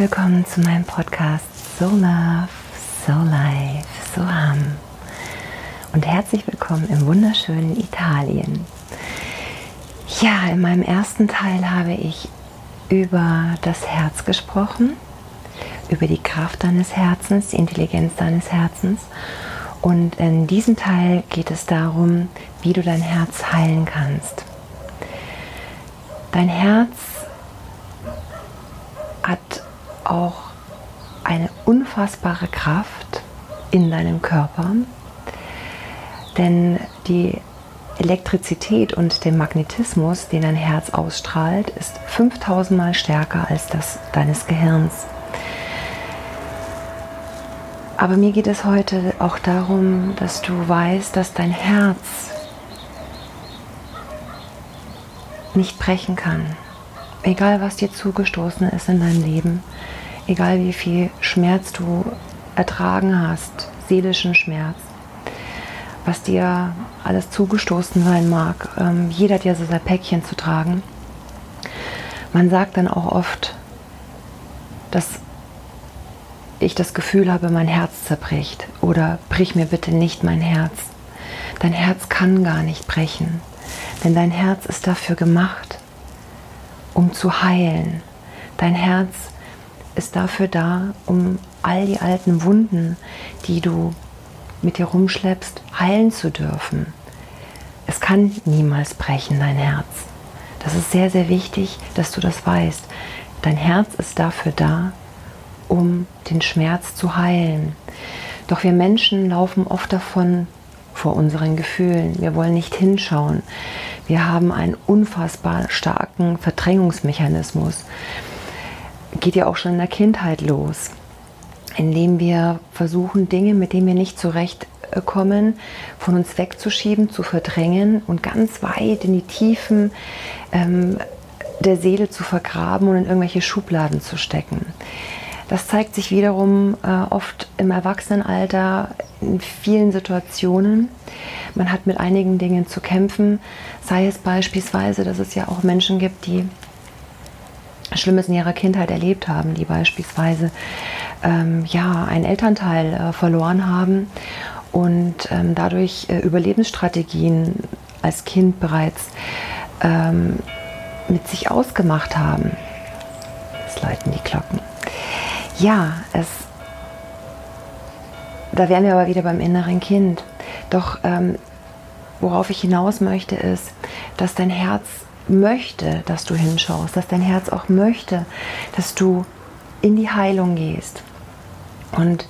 Willkommen zu meinem Podcast So Love, So Life, So Hum. Und herzlich willkommen im wunderschönen Italien. Ja, in meinem ersten Teil habe ich über das Herz gesprochen, über die Kraft deines Herzens, die Intelligenz deines Herzens. Und in diesem Teil geht es darum, wie du dein Herz heilen kannst. Dein Herz hat auch eine unfassbare Kraft in deinem Körper, denn die Elektrizität und der Magnetismus, den dein Herz ausstrahlt, ist 5000 Mal stärker als das deines Gehirns. Aber mir geht es heute auch darum, dass du weißt, dass dein Herz nicht brechen kann. Egal was dir zugestoßen ist in deinem Leben, egal wie viel Schmerz du ertragen hast, seelischen Schmerz, was dir alles zugestoßen sein mag. Ähm, jeder hat ja so sein Päckchen zu tragen. Man sagt dann auch oft, dass ich das Gefühl habe, mein Herz zerbricht oder brich mir bitte nicht mein Herz. Dein Herz kann gar nicht brechen, denn dein Herz ist dafür gemacht, um zu heilen. Dein Herz ist dafür da, um all die alten Wunden, die du mit dir rumschleppst, heilen zu dürfen. Es kann niemals brechen, dein Herz. Das ist sehr, sehr wichtig, dass du das weißt. Dein Herz ist dafür da, um den Schmerz zu heilen. Doch wir Menschen laufen oft davon vor unseren Gefühlen. Wir wollen nicht hinschauen. Wir haben einen unfassbar starken Verdrängungsmechanismus. Geht ja auch schon in der Kindheit los, indem wir versuchen, Dinge, mit denen wir nicht zurechtkommen, von uns wegzuschieben, zu verdrängen und ganz weit in die Tiefen ähm, der Seele zu vergraben und in irgendwelche Schubladen zu stecken. Das zeigt sich wiederum äh, oft im Erwachsenenalter in vielen Situationen. Man hat mit einigen Dingen zu kämpfen, sei es beispielsweise, dass es ja auch Menschen gibt, die Schlimmes in ihrer Kindheit erlebt haben, die beispielsweise ähm, ja, einen Elternteil äh, verloren haben und ähm, dadurch äh, Überlebensstrategien als Kind bereits ähm, mit sich ausgemacht haben. Jetzt läuten die Glocken. Ja, es, da wären wir aber wieder beim inneren Kind. Doch ähm, worauf ich hinaus möchte, ist, dass dein Herz möchte, dass du hinschaust, dass dein Herz auch möchte, dass du in die Heilung gehst. Und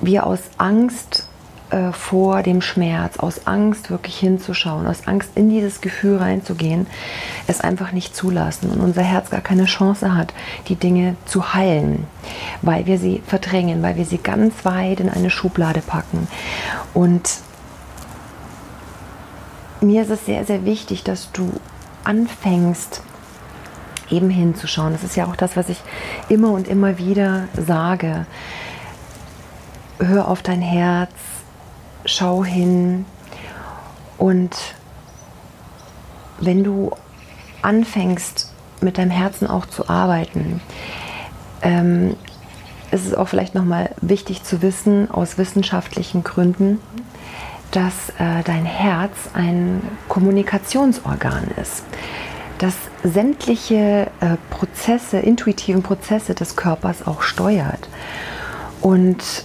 wir aus Angst äh, vor dem Schmerz, aus Angst wirklich hinzuschauen, aus Angst in dieses Gefühl reinzugehen, es einfach nicht zulassen und unser Herz gar keine Chance hat, die Dinge zu heilen, weil wir sie verdrängen, weil wir sie ganz weit in eine Schublade packen. Und mir ist es sehr, sehr wichtig, dass du anfängst, eben hinzuschauen. Das ist ja auch das, was ich immer und immer wieder sage. Hör auf dein Herz, schau hin und wenn du anfängst mit deinem Herzen auch zu arbeiten, ähm, ist es auch vielleicht nochmal wichtig zu wissen, aus wissenschaftlichen Gründen, dass äh, dein Herz ein Kommunikationsorgan ist, das sämtliche äh, Prozesse, intuitiven Prozesse des Körpers auch steuert. Und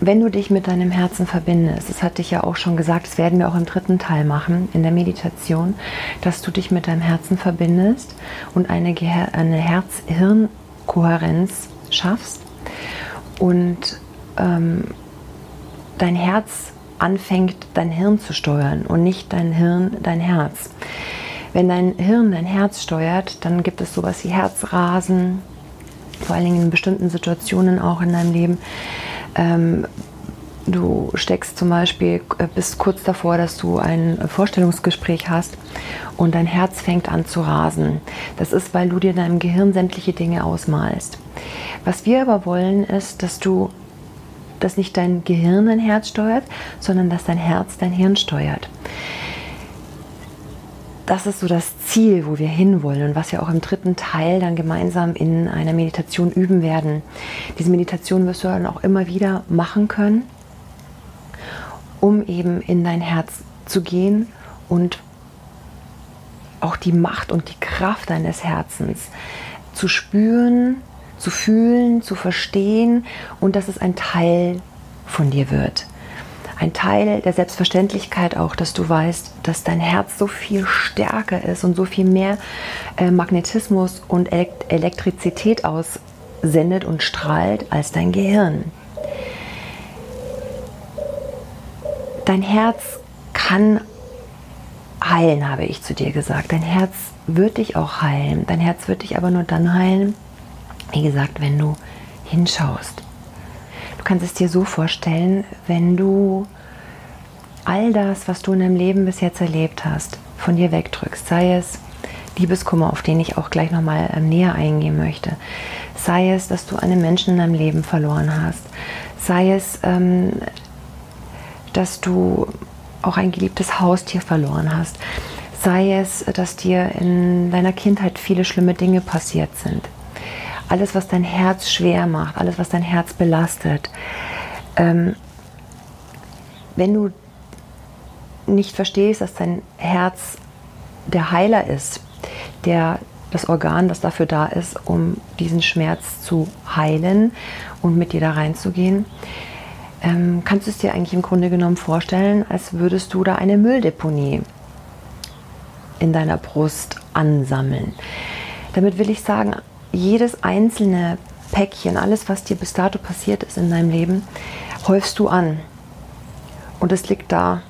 wenn du dich mit deinem Herzen verbindest, das hatte ich ja auch schon gesagt, das werden wir auch im dritten Teil machen, in der Meditation, dass du dich mit deinem Herzen verbindest und eine, eine Herz-Hirn-Kohärenz schaffst und ähm, dein Herz anfängt, dein Hirn zu steuern und nicht dein Hirn, dein Herz. Wenn dein Hirn dein Herz steuert, dann gibt es sowas wie Herzrasen, vor allen Dingen in bestimmten Situationen auch in deinem Leben ähm, du steckst zum Beispiel, äh, bist kurz davor, dass du ein Vorstellungsgespräch hast und dein Herz fängt an zu rasen. Das ist, weil du dir in deinem Gehirn sämtliche Dinge ausmalst. Was wir aber wollen, ist, dass du, dass nicht dein Gehirn dein Herz steuert, sondern dass dein Herz dein Hirn steuert. das ist so das Ziel, wo wir hinwollen und was wir auch im dritten Teil dann gemeinsam in einer Meditation üben werden. Diese Meditation wirst du dann auch immer wieder machen können, um eben in dein Herz zu gehen und auch die Macht und die Kraft deines Herzens zu spüren, zu fühlen, zu verstehen und dass es ein Teil von dir wird ein Teil der Selbstverständlichkeit auch, dass du weißt, dass dein Herz so viel stärker ist und so viel mehr äh, Magnetismus und Elektrizität aussendet und strahlt als dein Gehirn. Dein Herz kann heilen, habe ich zu dir gesagt. Dein Herz wird dich auch heilen. Dein Herz wird dich aber nur dann heilen, wie gesagt, wenn du hinschaust. Du kannst es dir so vorstellen, wenn du all das, was du in deinem Leben bis jetzt erlebt hast, von dir wegdrückst, sei es Liebeskummer, auf den ich auch gleich nochmal ähm, näher eingehen möchte, sei es, dass du einen Menschen in deinem Leben verloren hast, sei es, ähm, dass du auch ein geliebtes Haustier verloren hast, sei es, dass dir in deiner Kindheit viele schlimme Dinge passiert sind, alles, was dein Herz schwer macht, alles, was dein Herz belastet. Ähm, wenn du nicht verstehst, dass dein Herz der Heiler ist, der das Organ, das dafür da ist, um diesen Schmerz zu heilen und mit dir da reinzugehen, ähm, kannst du es dir eigentlich im Grunde genommen vorstellen, als würdest du da eine Mülldeponie in deiner Brust ansammeln. Damit will ich sagen, jedes einzelne Päckchen, alles, was dir bis dato passiert ist in deinem Leben, häufst du an. Und es liegt da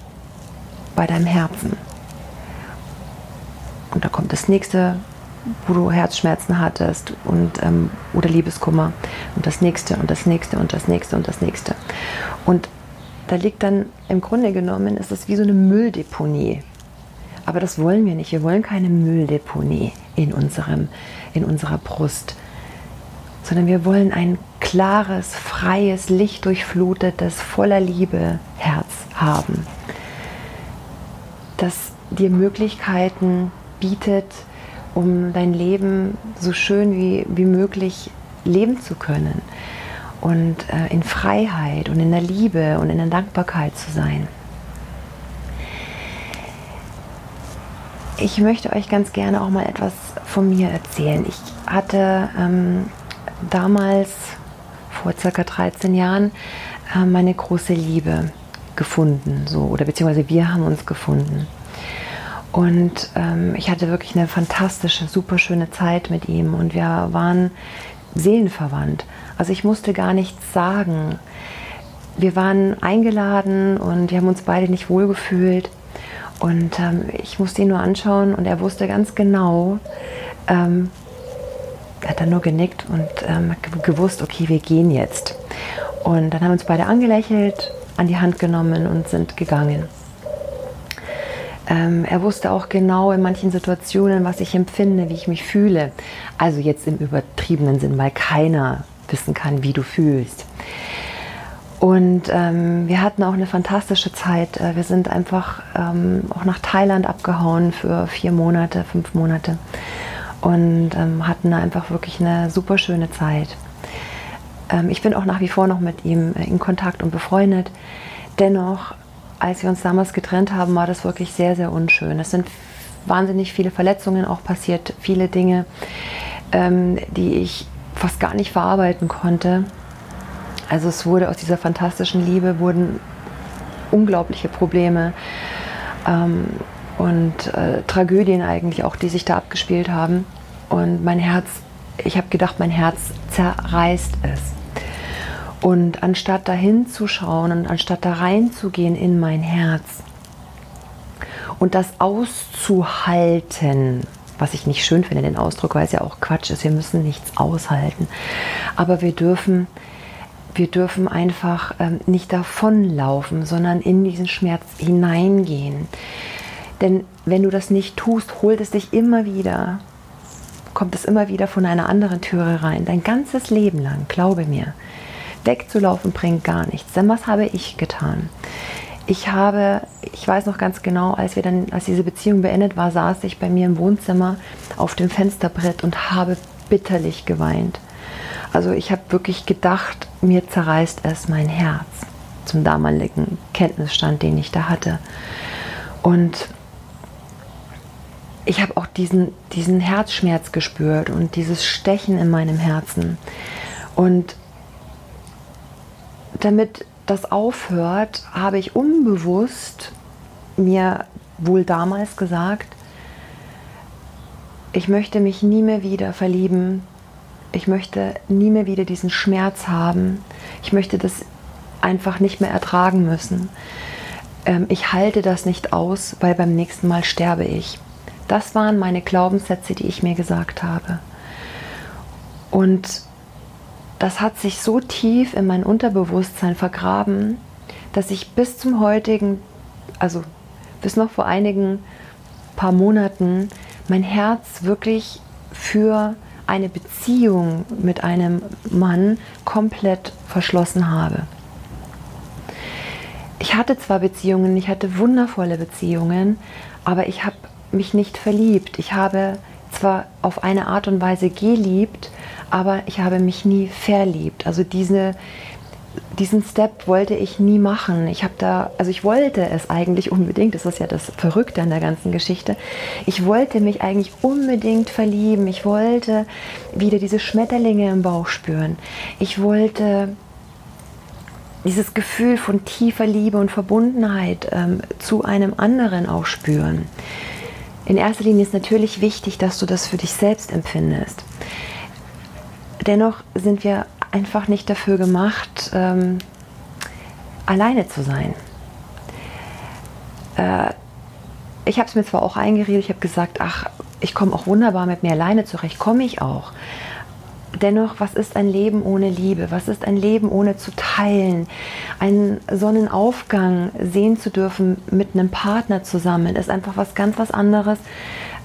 bei deinem Herzen. Und da kommt das nächste, wo du Herzschmerzen hattest und, ähm, oder Liebeskummer. Und das nächste und das nächste und das nächste und das nächste. Und da liegt dann im Grunde genommen, ist es wie so eine Mülldeponie. Aber das wollen wir nicht. Wir wollen keine Mülldeponie in unserem in unserer Brust, sondern wir wollen ein klares, freies, lichtdurchflutetes, voller Liebe Herz haben, das dir Möglichkeiten bietet, um dein Leben so schön wie, wie möglich leben zu können und äh, in Freiheit und in der Liebe und in der Dankbarkeit zu sein. Ich möchte euch ganz gerne auch mal etwas von mir erzählen. Ich hatte ähm, damals, vor circa 13 Jahren, äh, meine große Liebe gefunden, so, oder beziehungsweise wir haben uns gefunden. Und ähm, ich hatte wirklich eine fantastische, super schöne Zeit mit ihm und wir waren seelenverwandt. Also ich musste gar nichts sagen. Wir waren eingeladen und wir haben uns beide nicht wohlgefühlt. Und ähm, ich musste ihn nur anschauen und er wusste ganz genau, ähm, er hat dann nur genickt und ähm, gewusst, okay, wir gehen jetzt. Und dann haben uns beide angelächelt, an die Hand genommen und sind gegangen. Ähm, er wusste auch genau in manchen Situationen, was ich empfinde, wie ich mich fühle. Also jetzt im übertriebenen Sinn, weil keiner wissen kann, wie du fühlst. Und ähm, wir hatten auch eine fantastische Zeit. Äh, wir sind einfach ähm, auch nach Thailand abgehauen für vier Monate, fünf Monate und ähm, hatten einfach wirklich eine super schöne Zeit. Ähm, ich bin auch nach wie vor noch mit ihm äh, in Kontakt und befreundet. Dennoch, als wir uns damals getrennt haben, war das wirklich sehr, sehr unschön. Es sind wahnsinnig viele Verletzungen auch passiert, viele Dinge, ähm, die ich fast gar nicht verarbeiten konnte. Also es wurde aus dieser fantastischen Liebe wurden unglaubliche Probleme. Ähm, und äh, Tragödien eigentlich auch, die sich da abgespielt haben. Und mein Herz, ich habe gedacht, mein Herz zerreißt es. Und anstatt da hinzuschauen und anstatt da reinzugehen in mein Herz und das auszuhalten, was ich nicht schön finde, den Ausdruck, weil es ja auch Quatsch ist, wir müssen nichts aushalten. Aber wir dürfen, wir dürfen einfach ähm, nicht davonlaufen, sondern in diesen Schmerz hineingehen. Denn wenn du das nicht tust, holt es dich immer wieder, kommt es immer wieder von einer anderen Türe rein. Dein ganzes Leben lang, glaube mir. Wegzulaufen bringt gar nichts. Denn was habe ich getan? ich habe, ich weiß noch ganz genau, als wir dann, als diese Beziehung beendet war, saß ich bei mir im Wohnzimmer auf dem Fensterbrett und habe bitterlich geweint. Also ich habe wirklich gedacht, mir zerreißt es mein Herz zum damaligen Kenntnisstand, den ich da hatte. Und ich habe auch diesen, diesen Herzschmerz gespürt und dieses Stechen in meinem Herzen. Und damit das aufhört, habe ich unbewusst mir wohl damals gesagt, ich möchte mich nie mehr wieder verlieben. Ich möchte nie mehr wieder diesen Schmerz haben. Ich möchte das einfach nicht mehr ertragen müssen. Ähm, ich halte das nicht aus, weil beim nächsten Mal sterbe ich. Das waren meine Glaubenssätze, die ich mir gesagt habe. Und das hat sich so tief in mein Unterbewusstsein vergraben, dass ich bis zum heutigen, also bis noch vor einigen paar Monaten, mein Herz wirklich für eine Beziehung mit einem Mann komplett verschlossen habe. Ich hatte zwar Beziehungen, ich hatte wundervolle Beziehungen, aber ich habe mich nicht verliebt. Ich habe zwar auf eine Art und Weise geliebt, aber ich habe mich nie verliebt. Also diese, diesen Step wollte ich nie machen. Ich habe da, also ich wollte es eigentlich unbedingt, das ist ja das Verrückte an der ganzen Geschichte. Ich wollte mich eigentlich unbedingt verlieben. Ich wollte wieder diese Schmetterlinge im Bauch spüren. Ich wollte dieses Gefühl von tiefer Liebe und Verbundenheit ähm, zu einem anderen auch spüren. In erster Linie ist natürlich wichtig, dass du das für dich selbst empfindest. Dennoch sind wir einfach nicht dafür gemacht, ähm, alleine zu sein. Äh, ich habe es mir zwar auch eingeredet, ich habe gesagt, ach, ich komme auch wunderbar mit mir alleine zurecht, komme ich auch. Dennoch, was ist ein Leben ohne Liebe? Was ist ein Leben ohne zu teilen? Einen Sonnenaufgang sehen zu dürfen mit einem Partner zusammen ist einfach was ganz was anderes.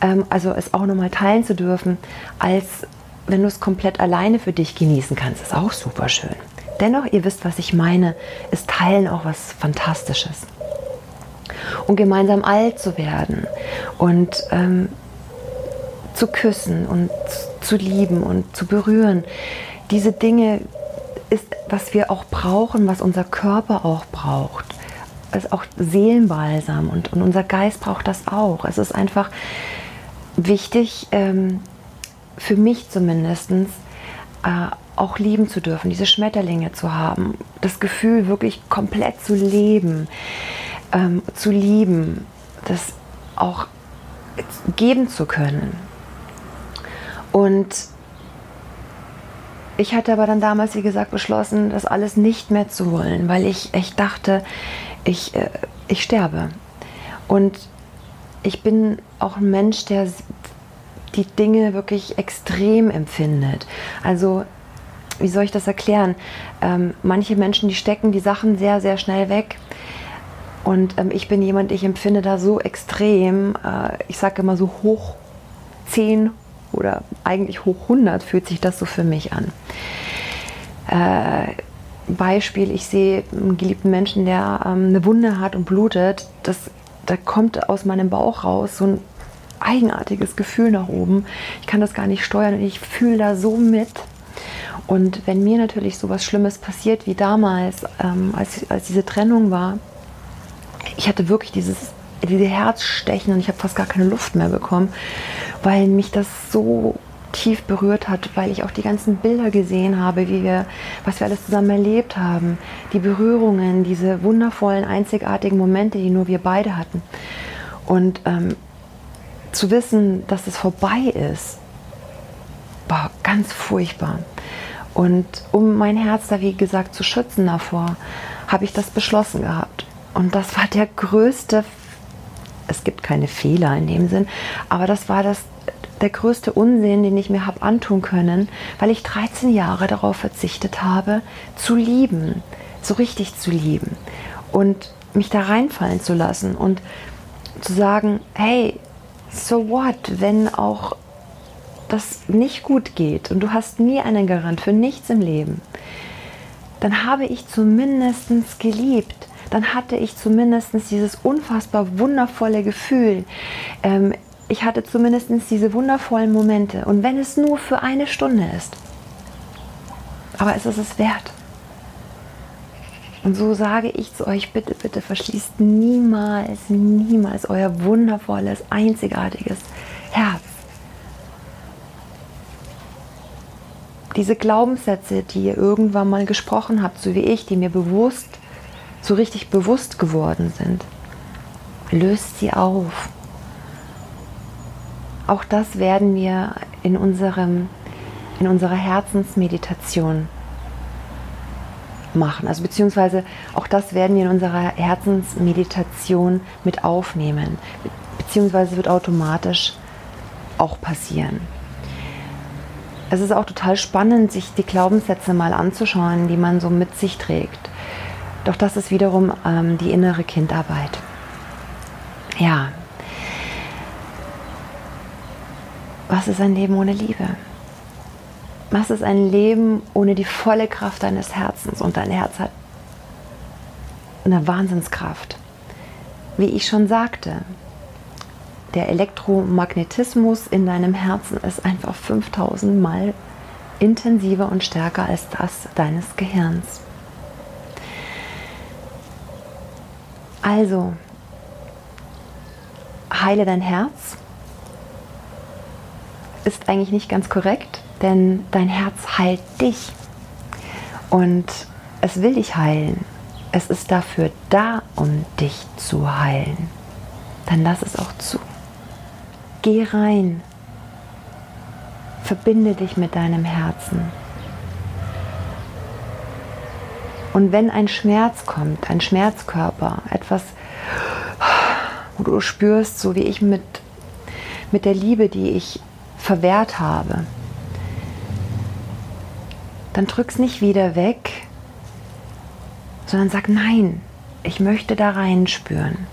Ähm, also es auch nochmal teilen zu dürfen, als wenn du es komplett alleine für dich genießen kannst, ist auch super schön. Dennoch, ihr wisst, was ich meine, ist Teilen auch was Fantastisches. Und gemeinsam alt zu werden und ähm, zu küssen und zu lieben und zu berühren. Diese Dinge ist, was wir auch brauchen, was unser Körper auch braucht. Es ist auch Seelenbalsam und, und unser Geist braucht das auch. Es ist einfach wichtig, ähm, für mich zumindest, äh, auch lieben zu dürfen, diese Schmetterlinge zu haben, das Gefühl wirklich komplett zu leben, ähm, zu lieben, das auch geben zu können. Und ich hatte aber dann damals, wie gesagt, beschlossen, das alles nicht mehr zu wollen, weil ich echt dachte, ich, äh, ich sterbe. Und ich bin auch ein Mensch, der die Dinge wirklich extrem empfindet. Also, wie soll ich das erklären? Ähm, manche Menschen, die stecken die Sachen sehr, sehr schnell weg. Und ähm, ich bin jemand, ich empfinde da so extrem, äh, ich sage immer so hoch 10, oder eigentlich hoch 100 fühlt sich das so für mich an. Äh, Beispiel, ich sehe einen geliebten Menschen, der ähm, eine Wunde hat und blutet, das, da kommt aus meinem Bauch raus so ein eigenartiges Gefühl nach oben. Ich kann das gar nicht steuern und ich fühle da so mit. Und wenn mir natürlich so was Schlimmes passiert wie damals, ähm, als, als diese Trennung war, ich hatte wirklich dieses diese Herzstechen und ich habe fast gar keine Luft mehr bekommen, weil mich das so tief berührt hat, weil ich auch die ganzen Bilder gesehen habe, wie wir, was wir alles zusammen erlebt haben, die Berührungen, diese wundervollen, einzigartigen Momente, die nur wir beide hatten. Und ähm, zu wissen, dass es vorbei ist, war ganz furchtbar. Und um mein Herz da, wie gesagt, zu schützen davor, habe ich das beschlossen gehabt. Und das war der größte es gibt keine Fehler in dem Sinn, aber das war das, der größte Unsinn, den ich mir habe antun können, weil ich 13 Jahre darauf verzichtet habe, zu lieben, so richtig zu lieben und mich da reinfallen zu lassen und zu sagen, hey, so what, wenn auch das nicht gut geht und du hast nie einen Garant für nichts im Leben, dann habe ich zumindest geliebt dann hatte ich zumindest dieses unfassbar wundervolle Gefühl. Ähm, ich hatte zumindest diese wundervollen Momente. Und wenn es nur für eine Stunde ist. Aber es ist es wert. Und so sage ich zu euch, bitte, bitte verschließt niemals, niemals euer wundervolles, einzigartiges Herz. Diese Glaubenssätze, die ihr irgendwann mal gesprochen habt, so wie ich, die mir bewusst, so richtig bewusst geworden sind, löst sie auf. Auch das werden wir in, unserem, in unserer Herzensmeditation machen. Also beziehungsweise auch das werden wir in unserer Herzensmeditation mit aufnehmen. Beziehungsweise wird automatisch auch passieren. Es ist auch total spannend, sich die Glaubenssätze mal anzuschauen, die man so mit sich trägt. Doch das ist wiederum ähm, die innere Kindarbeit. Ja. Was ist ein Leben ohne Liebe? Was ist ein Leben ohne die volle Kraft deines Herzens? Und dein Herz hat eine Wahnsinnskraft. Wie ich schon sagte, der Elektromagnetismus in deinem Herzen ist einfach 5000 Mal intensiver und stärker als das deines Gehirns. Also, heile dein Herz ist eigentlich nicht ganz korrekt, denn dein Herz heilt dich und es will dich heilen. Es ist dafür da, um dich zu heilen. Dann lass es auch zu. Geh rein. Verbinde dich mit deinem Herzen. Und wenn ein Schmerz kommt, ein Schmerzkörper, etwas, wo du spürst, so wie ich mit, mit der Liebe, die ich verwehrt habe, dann drück's nicht wieder weg, sondern sag nein, ich möchte da reinspüren.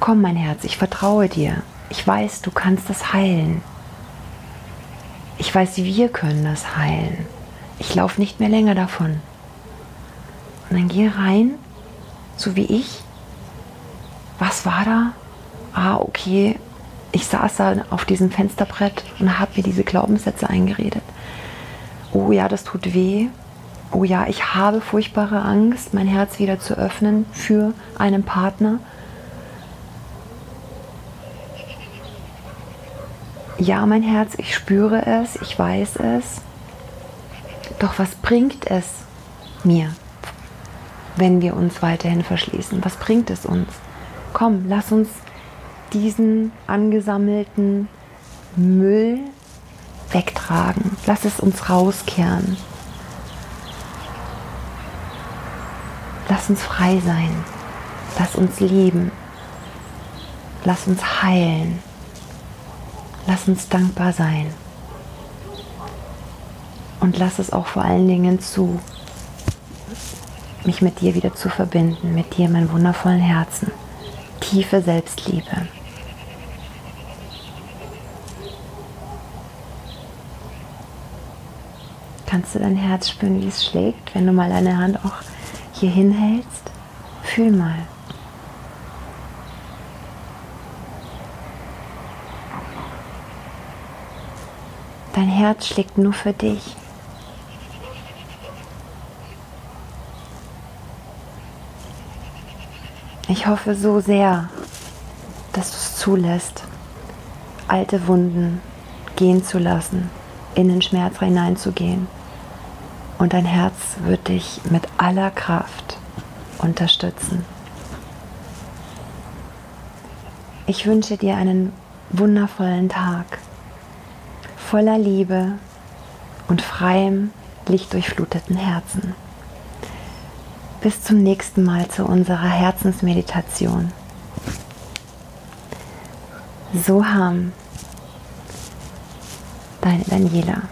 Komm, mein Herz, ich vertraue dir. Ich weiß, du kannst das heilen. Ich weiß, wir können das heilen. Ich laufe nicht mehr länger davon. Und dann geh rein, so wie ich. Was war da? Ah, okay. Ich saß da auf diesem Fensterbrett und habe mir diese Glaubenssätze eingeredet oh ja, das tut weh, oh ja, ich habe furchtbare Angst, mein Herz wieder zu öffnen für einen Partner. Ja, mein Herz, ich spüre es, ich weiß es. Doch was bringt es mir, wenn wir uns weiterhin verschließen? Was bringt es uns? Komm, lass uns diesen angesammelten Müll wegtragen. Lass es uns rauskehren. Lass uns frei sein. Lass uns lieben. Lass uns heilen. Lass uns dankbar sein. Und lass es auch vor allen Dingen zu, mich mit dir wieder zu verbinden, mit dir, mein wundervollen Herzen. Tiefe Selbstliebe. Kannst du dein Herz spüren, wie es schlägt, wenn du mal deine Hand auch hier hinhältst? Fühl mal. Dein Herz schlägt nur für dich. Ich hoffe so sehr, dass du es zulässt, alte Wunden gehen zu lassen, in den Schmerz hineinzugehen und dein Herz wird dich mit aller Kraft unterstützen. Ich wünsche dir einen wundervollen Tag voller Liebe und freiem, lichtdurchfluteten Herzen. Bis zum nächsten Mal zu unserer Herzensmeditation. Soham, deine Daniela.